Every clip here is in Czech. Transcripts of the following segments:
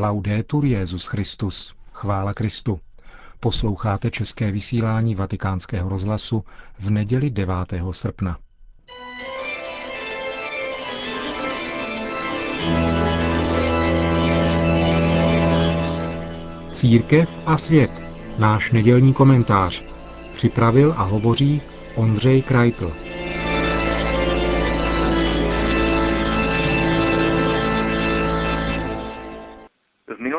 Laudetur Jezus Christus. Chvála Kristu. Posloucháte české vysílání Vatikánského rozhlasu v neděli 9. srpna. Církev a svět. Náš nedělní komentář. Připravil a hovoří Ondřej Krajtl.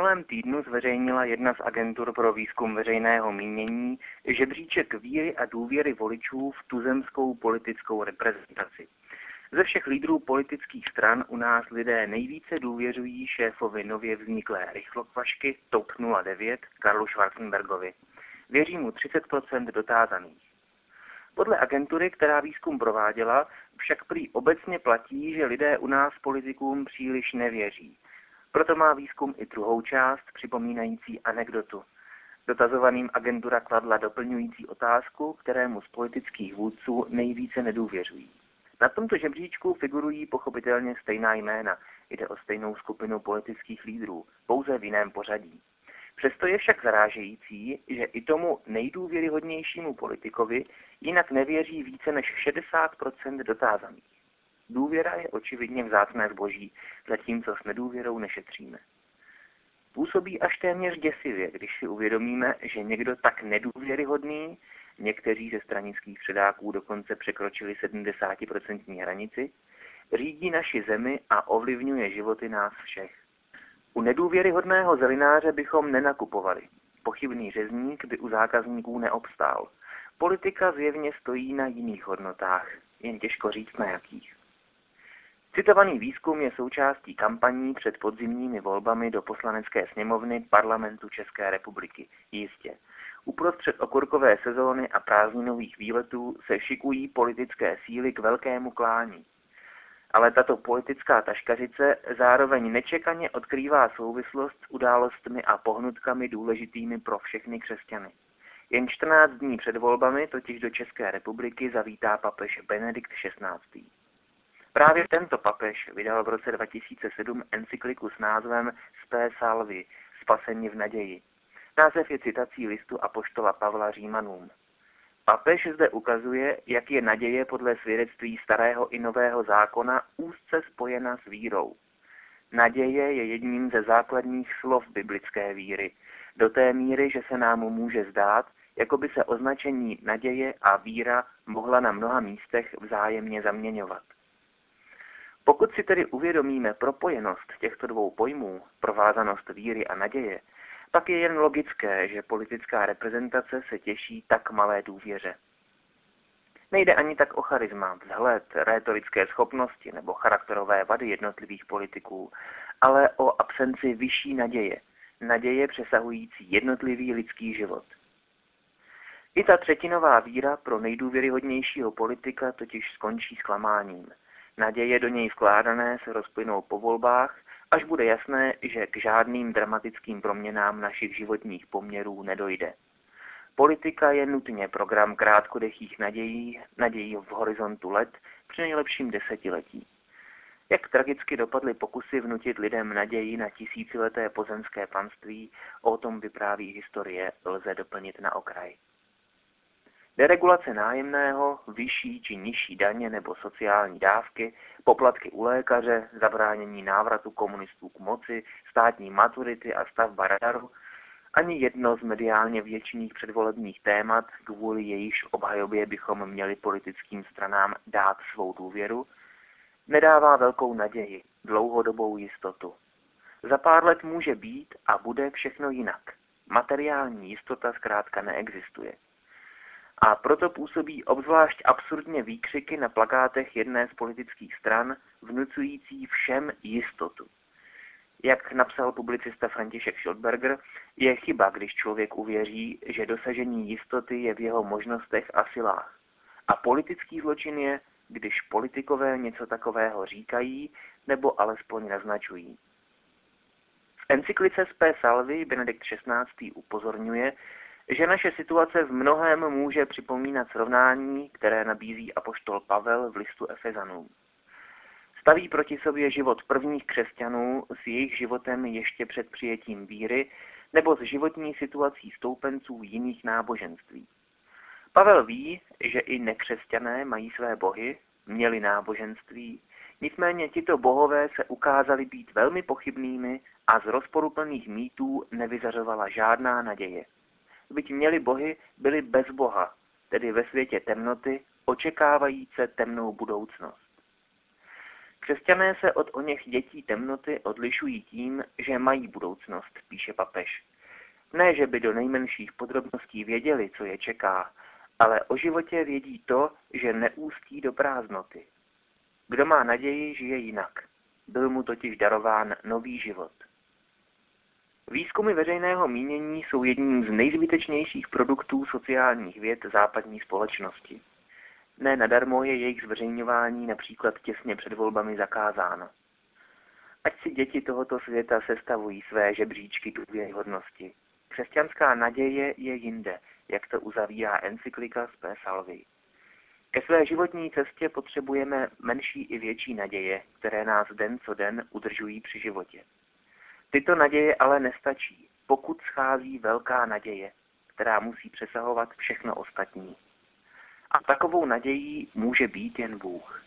Minulém týdnu zveřejnila jedna z agentur pro výzkum veřejného mínění žebříček víry a důvěry voličů v tuzemskou politickou reprezentaci. Ze všech lídrů politických stran u nás lidé nejvíce důvěřují šéfovi nově vzniklé rychlokvašky TOP 09 Karlu Schwarzenbergovi. Věří mu 30% dotázaných. Podle agentury, která výzkum prováděla, však prý obecně platí, že lidé u nás politikům příliš nevěří. Proto má výzkum i druhou část, připomínající anekdotu. Dotazovaným agentura kladla doplňující otázku, kterému z politických vůdců nejvíce nedůvěřují. Na tomto žebříčku figurují pochopitelně stejná jména. Jde o stejnou skupinu politických lídrů, pouze v jiném pořadí. Přesto je však zarážející, že i tomu nejdůvěryhodnějšímu politikovi jinak nevěří více než 60% dotázaných. Důvěra je očividně vzácné zboží, zatímco s nedůvěrou nešetříme. Působí až téměř děsivě, když si uvědomíme, že někdo tak nedůvěryhodný, někteří ze stranických předáků dokonce překročili 70% hranici, řídí naši zemi a ovlivňuje životy nás všech. U nedůvěryhodného zelináře bychom nenakupovali. Pochybný řezník by u zákazníků neobstál. Politika zjevně stojí na jiných hodnotách, jen těžko říct na jakých. Citovaný výzkum je součástí kampaní před podzimními volbami do poslanecké sněmovny parlamentu České republiky. Jistě. Uprostřed okurkové sezóny a prázdninových výletů se šikují politické síly k velkému klání. Ale tato politická taškařice zároveň nečekaně odkrývá souvislost s událostmi a pohnutkami důležitými pro všechny křesťany. Jen 14 dní před volbami totiž do České republiky zavítá papež Benedikt XVI. Právě tento papež vydal v roce 2007 encykliku s názvem Spé salvi, spasení v naději. Název je citací listu apoštola Pavla Římanům. Papež zde ukazuje, jak je naděje podle svědectví starého i nového zákona úzce spojena s vírou. Naděje je jedním ze základních slov biblické víry, do té míry, že se nám může zdát, jako by se označení naděje a víra mohla na mnoha místech vzájemně zaměňovat. Pokud si tedy uvědomíme propojenost těchto dvou pojmů, provázanost víry a naděje, pak je jen logické, že politická reprezentace se těší tak malé důvěře. Nejde ani tak o charisma, vzhled, rétorické schopnosti nebo charakterové vady jednotlivých politiků, ale o absenci vyšší naděje, naděje přesahující jednotlivý lidský život. I ta třetinová víra pro nejdůvěryhodnějšího politika totiž skončí zklamáním – Naděje do něj vkládané se rozplynou po volbách, až bude jasné, že k žádným dramatickým proměnám našich životních poměrů nedojde. Politika je nutně program krátkodechých nadějí, nadějí v horizontu let, při nejlepším desetiletí. Jak tragicky dopadly pokusy vnutit lidem naději na tisícileté pozemské panství, o tom vypráví historie, lze doplnit na okraj. Deregulace nájemného, vyšší či nižší daně nebo sociální dávky, poplatky u lékaře, zabránění návratu komunistů k moci, státní maturity a stavba radaru, ani jedno z mediálně většiných předvolebních témat, kvůli jejíž obhajobě bychom měli politickým stranám dát svou důvěru, nedává velkou naději, dlouhodobou jistotu. Za pár let může být a bude všechno jinak. Materiální jistota zkrátka neexistuje a proto působí obzvlášť absurdně výkřiky na plakátech jedné z politických stran, vnucující všem jistotu. Jak napsal publicista František Schildberger, je chyba, když člověk uvěří, že dosažení jistoty je v jeho možnostech a silách. A politický zločin je, když politikové něco takového říkají nebo alespoň naznačují. V encyklice Spe Salvi Benedikt XVI. upozorňuje, že naše situace v mnohem může připomínat srovnání, které nabízí apoštol Pavel v listu Efezanům. Staví proti sobě život prvních křesťanů s jejich životem ještě před přijetím víry nebo s životní situací stoupenců jiných náboženství. Pavel ví, že i nekřesťané mají své bohy, měli náboženství, nicméně tito bohové se ukázali být velmi pochybnými a z rozporuplných mýtů nevyzařovala žádná naděje. Byť měli bohy, byli bez boha, tedy ve světě temnoty, očekávajíce temnou budoucnost. Křesťané se od o něch dětí temnoty odlišují tím, že mají budoucnost, píše papež. Ne, že by do nejmenších podrobností věděli, co je čeká, ale o životě vědí to, že neústí do prázdnoty. Kdo má naději, žije jinak. Byl mu totiž darován nový život. Výzkumy veřejného mínění jsou jedním z nejzbytečnějších produktů sociálních věd západní společnosti. Ne nadarmo je jejich zveřejňování například těsně před volbami zakázáno. Ať si děti tohoto světa sestavují své žebříčky důvěryhodnosti. Křesťanská naděje je jinde, jak to uzavírá encyklika z Salvy. Ke své životní cestě potřebujeme menší i větší naděje, které nás den co den udržují při životě. Tyto naděje ale nestačí, pokud schází velká naděje, která musí přesahovat všechno ostatní. A takovou nadějí může být jen Bůh.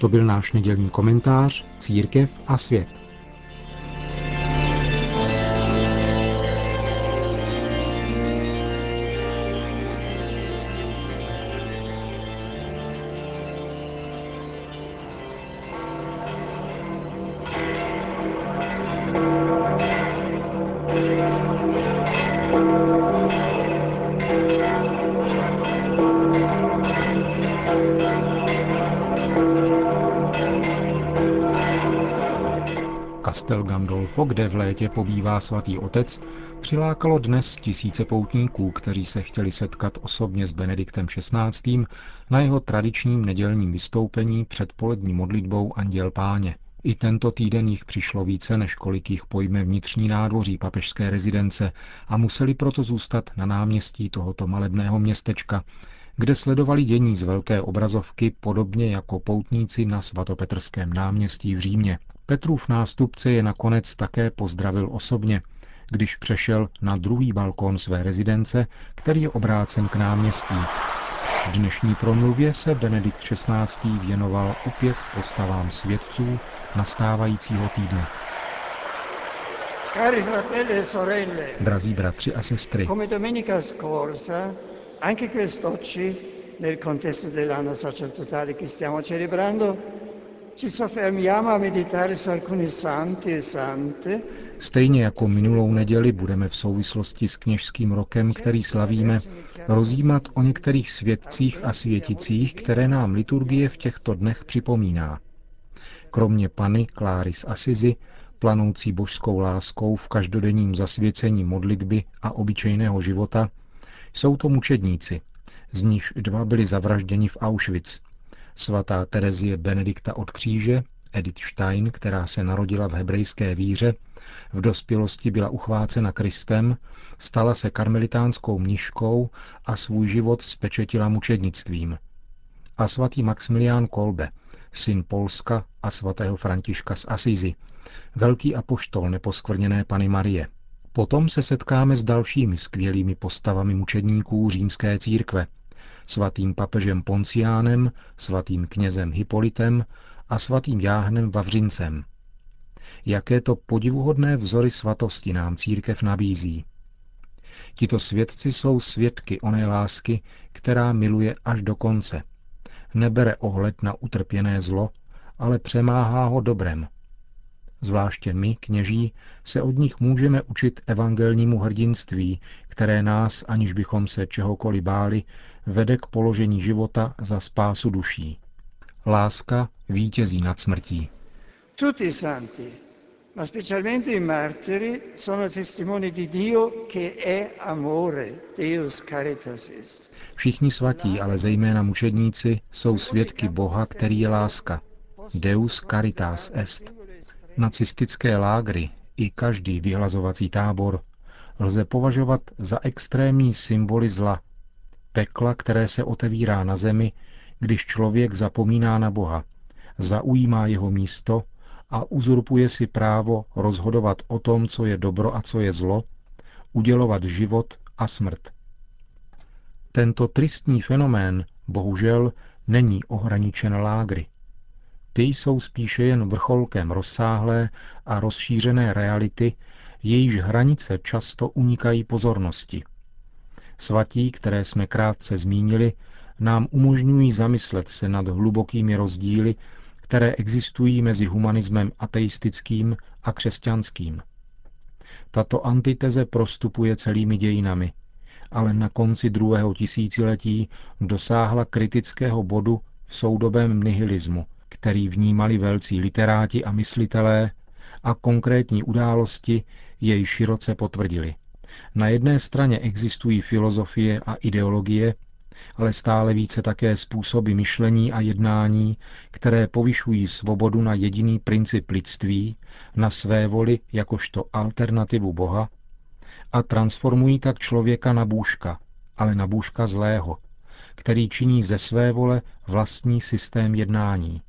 To byl náš nedělní komentář Církev a svět. Castel Gandolfo, kde v létě pobývá svatý otec, přilákalo dnes tisíce poutníků, kteří se chtěli setkat osobně s Benediktem XVI. na jeho tradičním nedělním vystoupení před polední modlitbou Anděl Páně. I tento týden jich přišlo více, než kolik jich pojme vnitřní nádvoří papežské rezidence a museli proto zůstat na náměstí tohoto malebného městečka, kde sledovali dění z velké obrazovky podobně jako poutníci na svatopetrském náměstí v Římě. Petrův nástupce je nakonec také pozdravil osobně, když přešel na druhý balkón své rezidence, který je obrácen k náměstí. V dnešní promluvě se Benedikt XVI. věnoval opět postavám svědců nastávajícího týdne. E Drazí bratři a sestry, anche quest'oggi, nel contesto dell'anno sacerdotale che stiamo celebrando, ci soffermiamo a meditare su alcuni santi e sante, Stejně jako minulou neděli budeme v souvislosti s kněžským rokem, který slavíme, rozjímat o některých svědcích a světicích, které nám liturgie v těchto dnech připomíná. Kromě Pany Kláry z Asizi, planoucí božskou láskou v každodenním zasvěcení modlitby a obyčejného života, jsou to mučedníci, z nichž dva byli zavražděni v Auschwitz – Svatá Terezie Benedikta od kříže, Edith Stein, která se narodila v hebrejské víře, v dospělosti byla uchvácena Kristem, stala se karmelitánskou mniškou a svůj život spečetila mučednictvím. A svatý Maximilián Kolbe, syn Polska a svatého Františka z Asizi, velký apoštol neposkvrněné Pany Marie. Potom se setkáme s dalšími skvělými postavami mučedníků římské církve, svatým papežem Ponciánem, svatým knězem Hipolitem a svatým Jáhnem Vavřincem. Jaké to podivuhodné vzory svatosti nám církev nabízí. Tito svědci jsou svědky oné lásky, která miluje až do konce. Nebere ohled na utrpěné zlo, ale přemáhá ho dobrem. Zvláště my, kněží, se od nich můžeme učit evangelnímu hrdinství, které nás, aniž bychom se čehokoliv báli, vede k položení života za spásu duší. Láska vítězí nad smrtí. Tutti santi, ma specialmente i martiri, sono testimoni di Dio che è amore, Deus caritas est. Všichni svatí, ale zejména mučedníci, jsou svědky Boha, který je láska. Deus caritas est. Nacistické lágry i každý vyhlazovací tábor lze považovat za extrémní symboly zla, pekla, které se otevírá na zemi, když člověk zapomíná na Boha, zaujímá jeho místo a uzurpuje si právo rozhodovat o tom, co je dobro a co je zlo, udělovat život a smrt. Tento tristní fenomén bohužel není ohraničen lágry. Ty jsou spíše jen vrcholkem rozsáhlé a rozšířené reality, jejíž hranice často unikají pozornosti. Svatí, které jsme krátce zmínili, nám umožňují zamyslet se nad hlubokými rozdíly, které existují mezi humanismem ateistickým a křesťanským. Tato antiteze prostupuje celými dějinami, ale na konci druhého tisíciletí dosáhla kritického bodu v soudobém nihilismu, který vnímali velcí literáti a myslitelé a konkrétní události jej široce potvrdili. Na jedné straně existují filozofie a ideologie, ale stále více také způsoby myšlení a jednání, které povyšují svobodu na jediný princip lidství, na své voli jakožto alternativu Boha a transformují tak člověka na bůžka, ale na bůžka zlého, který činí ze své vole vlastní systém jednání.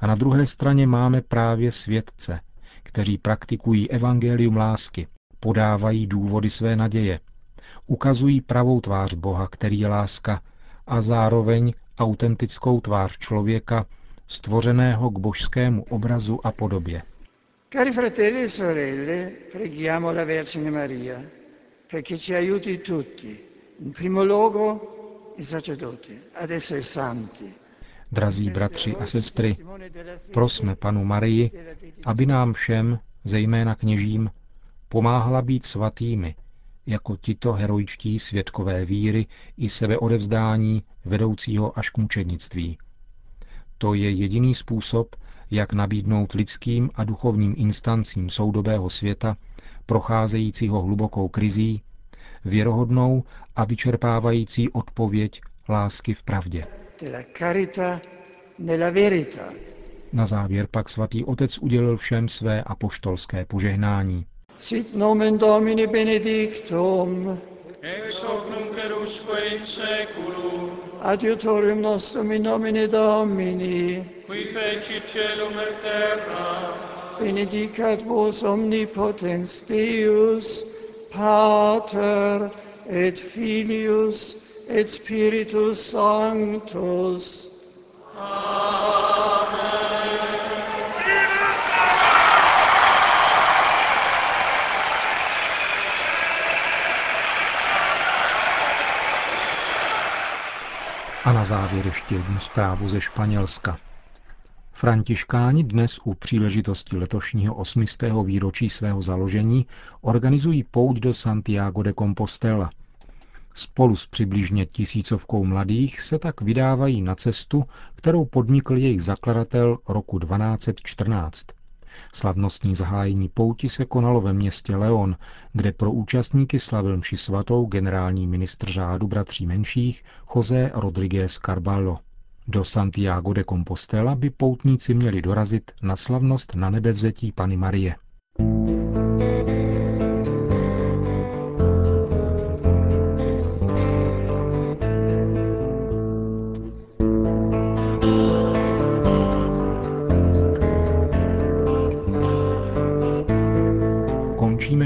A na druhé straně máme právě světce, kteří praktikují evangelium lásky, podávají důvody své naděje, ukazují pravou tvář Boha, který je láska, a zároveň autentickou tvář člověka, stvořeného k božskému obrazu a podobě. Cari fratelli e sorelle, preghiamo la Vergine Maria perché ci aiuti tutti, in primo luogo i sacerdoti, ad essere santi. Drazí bratři a sestry, prosme panu Marii, aby nám všem, zejména kněžím, pomáhala být svatými, jako tito heroičtí světkové víry i sebeodevzdání vedoucího až k mučednictví. To je jediný způsob, jak nabídnout lidským a duchovním instancím soudobého světa, procházejícího hlubokou krizí, věrohodnou a vyčerpávající odpověď lásky v pravdě. Na závěr pak svatý otec udělil všem své apoštolské požehnání. Sit nomen Domini benedictum. Ex hoc nunc erusque in seculum. Adiutorium nostrum in nomine Domini. Qui feci celum et terra. Benedicat vos omnipotens Deus, Pater et Filius et Spiritus Sanctus. A na závěr ještě jednu zprávu ze Španělska. Františkáni dnes u příležitosti letošního osmistého výročí svého založení organizují pouť do Santiago de Compostela. Spolu s přibližně tisícovkou mladých se tak vydávají na cestu, kterou podnikl jejich zakladatel roku 1214. Slavnostní zahájení pouti se konalo ve městě Leon, kde pro účastníky slavil mši svatou generální ministr řádu bratří menších José Rodríguez Carballo. Do Santiago de Compostela by poutníci měli dorazit na slavnost na nebevzetí Pany Marie. Končíme